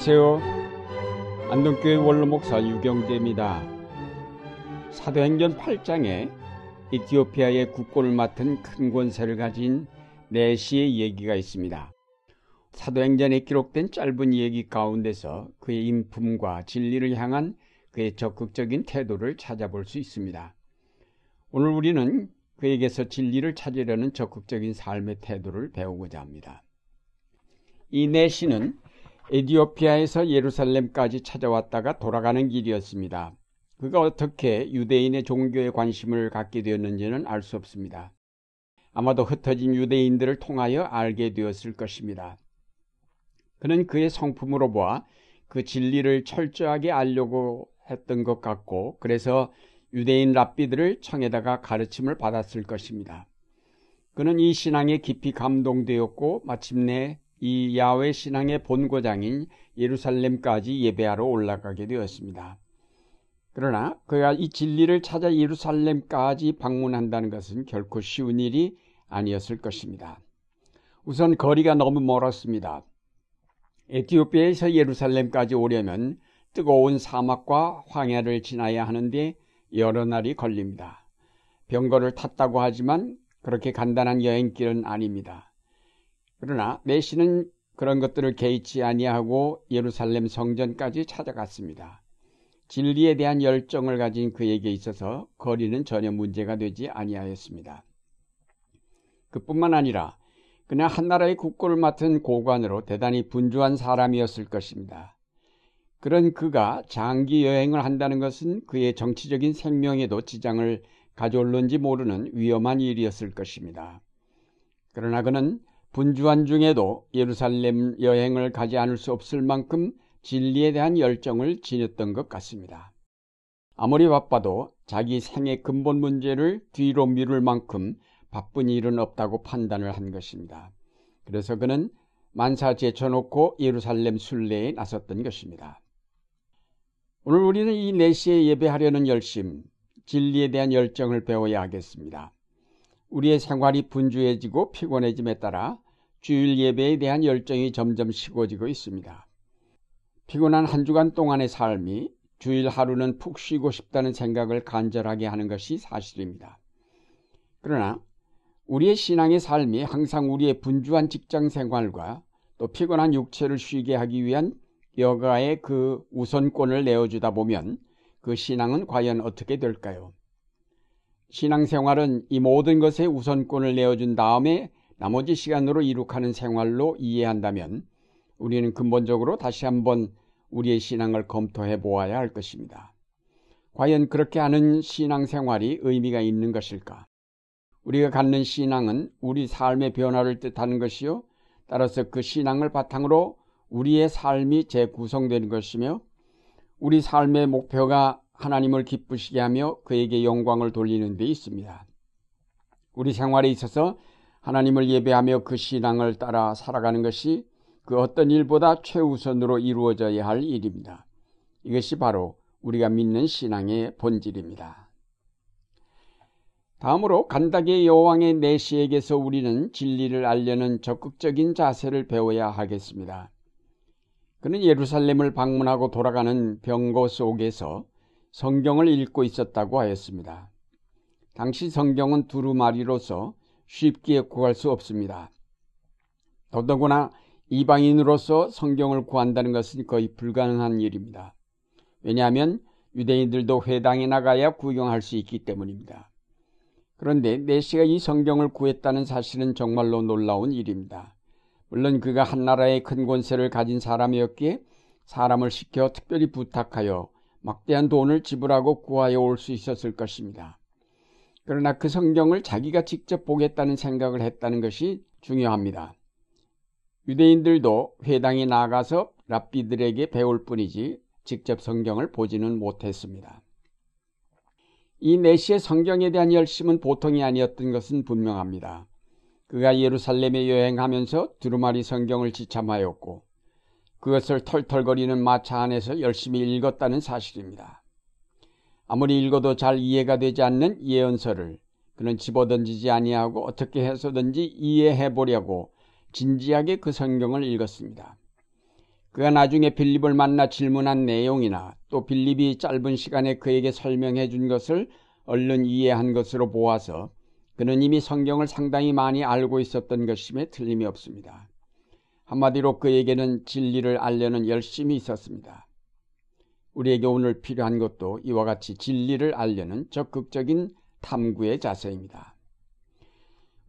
안녕하세요. 안동교회 원로목사 유경재입니다. 사도행전 8장에 이티오피아의 국권을 맡은 큰 권세를 가진 네시의 얘기가 있습니다. 사도행전에 기록된 짧은 얘기 가운데서 그의 인품과 진리를 향한 그의 적극적인 태도를 찾아볼 수 있습니다. 오늘 우리는 그에게서 진리를 찾으려는 적극적인 삶의 태도를 배우고자 합니다. 이 내시는 에디오피아에서 예루살렘까지 찾아왔다가 돌아가는 길이었습니다. 그가 어떻게 유대인의 종교에 관심을 갖게 되었는지는 알 수 없습니다. 아마도 흩어진 유대인들을 통하여 알게 되었을 것입니다. 그는 그의 성품으로 보아 그 진리를 철저하게 알려고 했던 것 같고 그래서 유대인 랍비들을 청에다가 가르침을 받았을 것입니다. 그는 이 신앙에 깊이 감동되었고 마침내 이 야외 신앙의 본고장인 예루살렘까지 예배하러 올라가게 되었습니다. 그러나 그가 이 진리를 찾아 예루살렘까지 방문한다는 것은 결코 쉬운 일이 아니었을 것입니다. 우선 거리가 너무 멀었습니다. 에티오피아에서 예루살렘까지 오려면 뜨거운 사막과 황야를 지나야 하는데 여러 날이 걸립니다. 병거를 탔다고 하지만 그렇게 간단한 여행길은 아닙니다. 그러나 메시는 그런 것들을 개의치 아니하고 예루살렘 성전까지 찾아갔습니다. 진리에 대한 열정을 가진 그에게 있어서 거리는 전혀 문제가 되지 아니하였습니다. 그뿐만 아니라 그는 한나라의 국고를 맡은 고관으로 대단히 분주한 사람이었을 것입니다. 그런 그가 장기 여행을 한다는 것은 그의 정치적인 생명에도 지장을 가져올는지 모르는 위험한 일이었을 것입니다. 그러나 그는 분주한 중에도 예루살렘 여행을 가지 않을 수 없을 만큼 진리에 대한 열정을 지녔던 것 같습니다. 아무리 바빠도 자기 생의 근본 문제를 뒤로 미룰 만큼 바쁜 일은 없다고 판단을 한 것입니다. 그래서 그는 만사 제쳐놓고 예루살렘 순례에 나섰던 것입니다. 오늘 우리는 이 4시에 예배하려는 열심, 진리에 대한 열정을 배워야 하겠습니다. 우리의 생활이 분주해지고 피곤해짐에 따라 주일 예배에 대한 열정이 점점 식어지고 있습니다. 피곤한 한 주간 동안의 삶이 주일 하루는 푹 쉬고 싶다는 생각을 간절하게 하는 것이 사실입니다. 그러나 우리의 신앙의 삶이 항상 우리의 분주한 직장 생활과 또 피곤한 육체를 쉬게 하기 위한 여가의 그 우선권을 내어주다 보면 그 신앙은 과연 어떻게 될까요? 신앙생활은 이 모든 것에 우선권을 내어준 다음에 나머지 시간으로 이룩하는 생활로 이해한다면 우리는 근본적으로 다시 한번 우리의 신앙을 검토해 보아야 할 것입니다. 과연 그렇게 하는 신앙생활이 의미가 있는 것일까? 우리가 갖는 신앙은 우리 삶의 변화를 뜻하는 것이요. 따라서 그 신앙을 바탕으로 우리의 삶이 재구성되는 것이며 우리 삶의 목표가 하나님을 기쁘시게 하며 그에게 영광을 돌리는 데 있습니다. 우리 생활에 있어서 하나님을 예배하며 그 신앙을 따라 살아가는 것이 그 어떤 일보다 최우선으로 이루어져야 할 일입니다. 이것이 바로 우리가 믿는 신앙의 본질입니다. 다음으로 간다게 여왕의 내시에게서 우리는 진리를 알려는 적극적인 자세를 배워야 하겠습니다. 그는 예루살렘을 방문하고 돌아가는 병거 속에서 성경을 읽고 있었다고 하였습니다. 당시 성경은 두루마리로서 쉽게 구할 수 없습니다. 더더구나 이방인으로서 성경을 구한다는 것은 거의 불가능한 일입니다. 왜냐하면 유대인들도 회당에 나가야 구경할 수 있기 때문입니다. 그런데 내시가 이 성경을 구했다는 사실은 정말로 놀라운 일입니다. 물론 그가 한 나라의 큰 권세를 가진 사람이었기에 사람을 시켜 특별히 부탁하여 막대한 돈을 지불하고 구하여 올 수 있었을 것입니다. 그러나 그 성경을 자기가 직접 보겠다는 생각을 했다는 것이 중요합니다. 유대인들도 회당에 나가서 랍비들에게 배울 뿐이지 직접 성경을 보지는 못했습니다. 이 내시의 성경에 대한 열심은 보통이 아니었던 것은 분명합니다. 그가 예루살렘에 여행하면서 두루마리 성경을 지참하였고 그것을 털털거리는 마차 안에서 열심히 읽었다는 사실입니다. 아무리 읽어도 잘 이해가 되지 않는 예언서를 그는 집어던지지 아니하고 어떻게 해서든지 이해해 보려고 진지하게 그 성경을 읽었습니다. 그가 나중에 빌립을 만나 질문한 내용이나 또 빌립이 짧은 시간에 그에게 설명해 준 것을 얼른 이해한 것으로 보아서 그는 이미 성경을 상당히 많이 알고 있었던 것임에 틀림이 없습니다. 한마디로 그에게는 진리를 알려는 열심이 있었습니다. 우리에게 오늘 필요한 것도 이와 같이 진리를 알려는 적극적인 탐구의 자세입니다.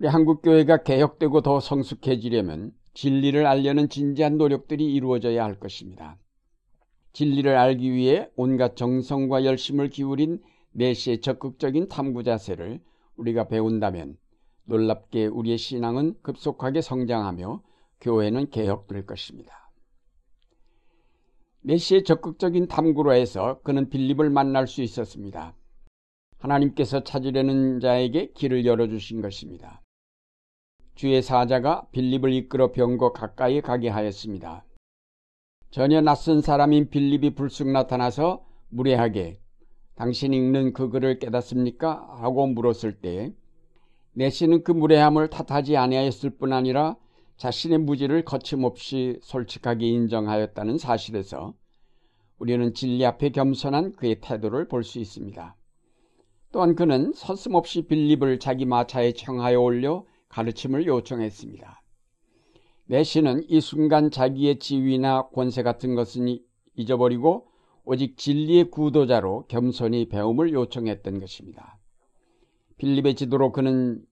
우리 한국교회가 개혁되고 더 성숙해지려면 진리를 알려는 진지한 노력들이 이루어져야 할 것입니다. 진리를 알기 위해 온갖 정성과 열심을 기울인 내시의 적극적인 탐구 자세를 우리가 배운다면 놀랍게 우리의 신앙은 급속하게 성장하며 교회는 개혁될 것입니다. 메시의 적극적인 탐구로 해서 그는 빌립을 만날 수 있었습니다. 하나님께서 찾으려는 자에게 길을 열어주신 것입니다. 주의 사자가 빌립을 이끌어 병거 가까이 가게 하였습니다. 전혀 낯선 사람인 빌립이 불쑥 나타나서 무례하게 당신 읽는 그 글을 깨닫습니까? 하고 물었을 때 내시는 그 무례함을 탓하지 아니하였을 뿐 아니라 자신의 무지를 거침없이 솔직하게 인정하였다는 사실에서 우리는 진리 앞에 겸손한 그의 태도를 볼 수 있습니다. 또한 그는 서슴없이 빌립을 자기 마차에 청하여 올려 가르침을 요청했습니다. 내시는 이 순간 자기의 지위나 권세 같은 것은 잊어버리고 오직 진리의 구도자로 겸손히 배움을 요청했던 것입니다. 빌립의 지도로 그는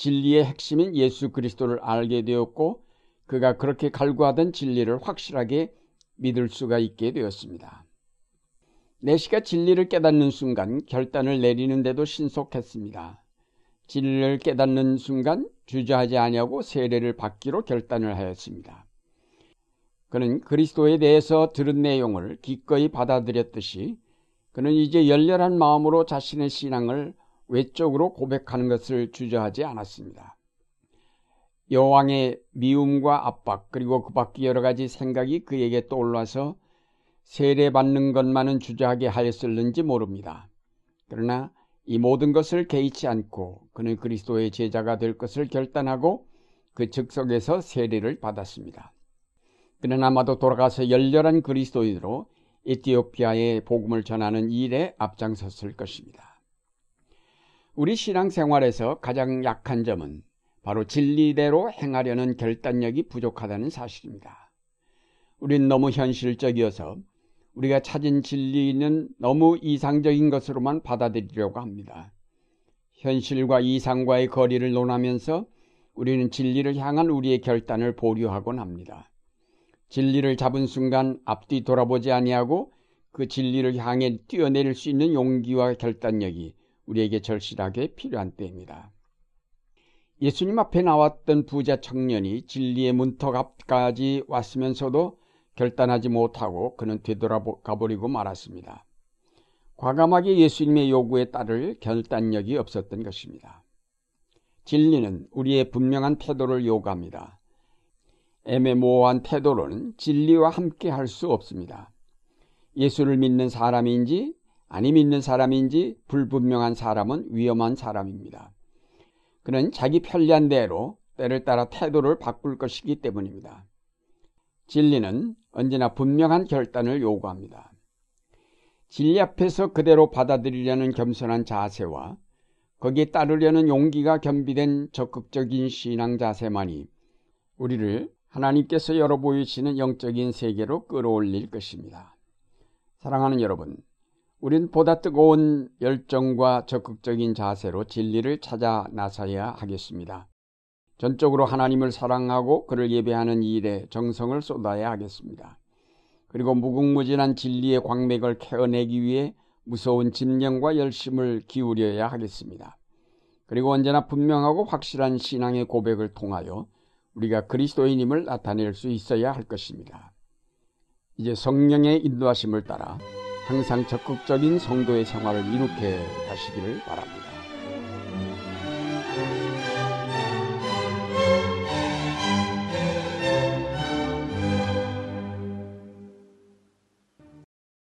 진리의 핵심인 예수 그리스도를 알게 되었고 그가 그렇게 갈구하던 진리를 확실하게 믿을 수가 있게 되었습니다. 내시가 진리를 깨닫는 순간 결단을 내리는데도 신속했습니다. 진리를 깨닫는 순간 주저하지 아니하고 세례를 받기로 결단을 하였습니다. 그는 그리스도에 대해서 들은 내용을 기꺼이 받아들였듯이 그는 이제 열렬한 마음으로 자신의 신앙을 외적으로 고백하는 것을 주저하지 않았습니다. 여왕의 미움과 압박 그리고 그 밖에 여러 가지 생각이 그에게 떠올라서 세례받는 것만은 주저하게 하였을는지 모릅니다. 그러나 이 모든 것을 개의치 않고 그는 그리스도의 제자가 될 것을 결단하고 그 즉석에서 세례를 받았습니다. 그는 아마도 돌아가서 열렬한 그리스도인으로 에티오피아의 복음을 전하는 일에 앞장섰을 것입니다. 우리 신앙생활에서 가장 약한 점은 바로 진리대로 행하려는 결단력이 부족하다는 사실입니다. 우린 너무 현실적이어서 우리가 찾은 진리는 너무 이상적인 것으로만 받아들이려고 합니다. 현실과 이상과의 거리를 논하면서 우리는 진리를 향한 우리의 결단을 보류하곤 합니다. 진리를 잡은 순간 앞뒤 돌아보지 아니하고 그 진리를 향해 뛰어내릴 수 있는 용기와 결단력이 우리에게 절실하게 필요한 때입니다. 예수님 앞에 나왔던 부자 청년이 진리의 문턱 앞까지 왔으면서도 결단하지 못하고 그는 되돌아가 버리고 말았습니다. 과감하게 예수님의 요구에 따를 결단력이 없었던 것입니다. 진리는 우리의 분명한 태도를 요구합니다. 애매모호한 태도로는 진리와 함께 할 수 없습니다. 예수를 믿는 사람인지 아니 믿는 사람인지 불분명한 사람은 위험한 사람입니다. 그는 자기 편리한 대로 때를 따라 태도를 바꿀 것이기 때문입니다. 진리는 언제나 분명한 결단을 요구합니다. 진리 앞에서 그대로 받아들이려는 겸손한 자세와 거기에 따르려는 용기가 겸비된 적극적인 신앙 자세만이 우리를 하나님께서 열어 보이시는 영적인 세계로 끌어올릴 것입니다. 사랑하는 여러분, 우린 보다 뜨거운 열정과 적극적인 자세로 진리를 찾아 나서야 하겠습니다. 전적으로 하나님을 사랑하고 그를 예배하는 일에 정성을 쏟아야 하겠습니다. 그리고 무궁무진한 진리의 광맥을 캐어내기 위해 무서운 집념과 열심을 기울여야 하겠습니다. 그리고 언제나 분명하고 확실한 신앙의 고백을 통하여 우리가 그리스도인임을 나타낼 수 있어야 할 것입니다. 이제 성령의 인도하심을 따라 항상 적극적인 성도의 생활을 이룩해 가시기를 바랍니다.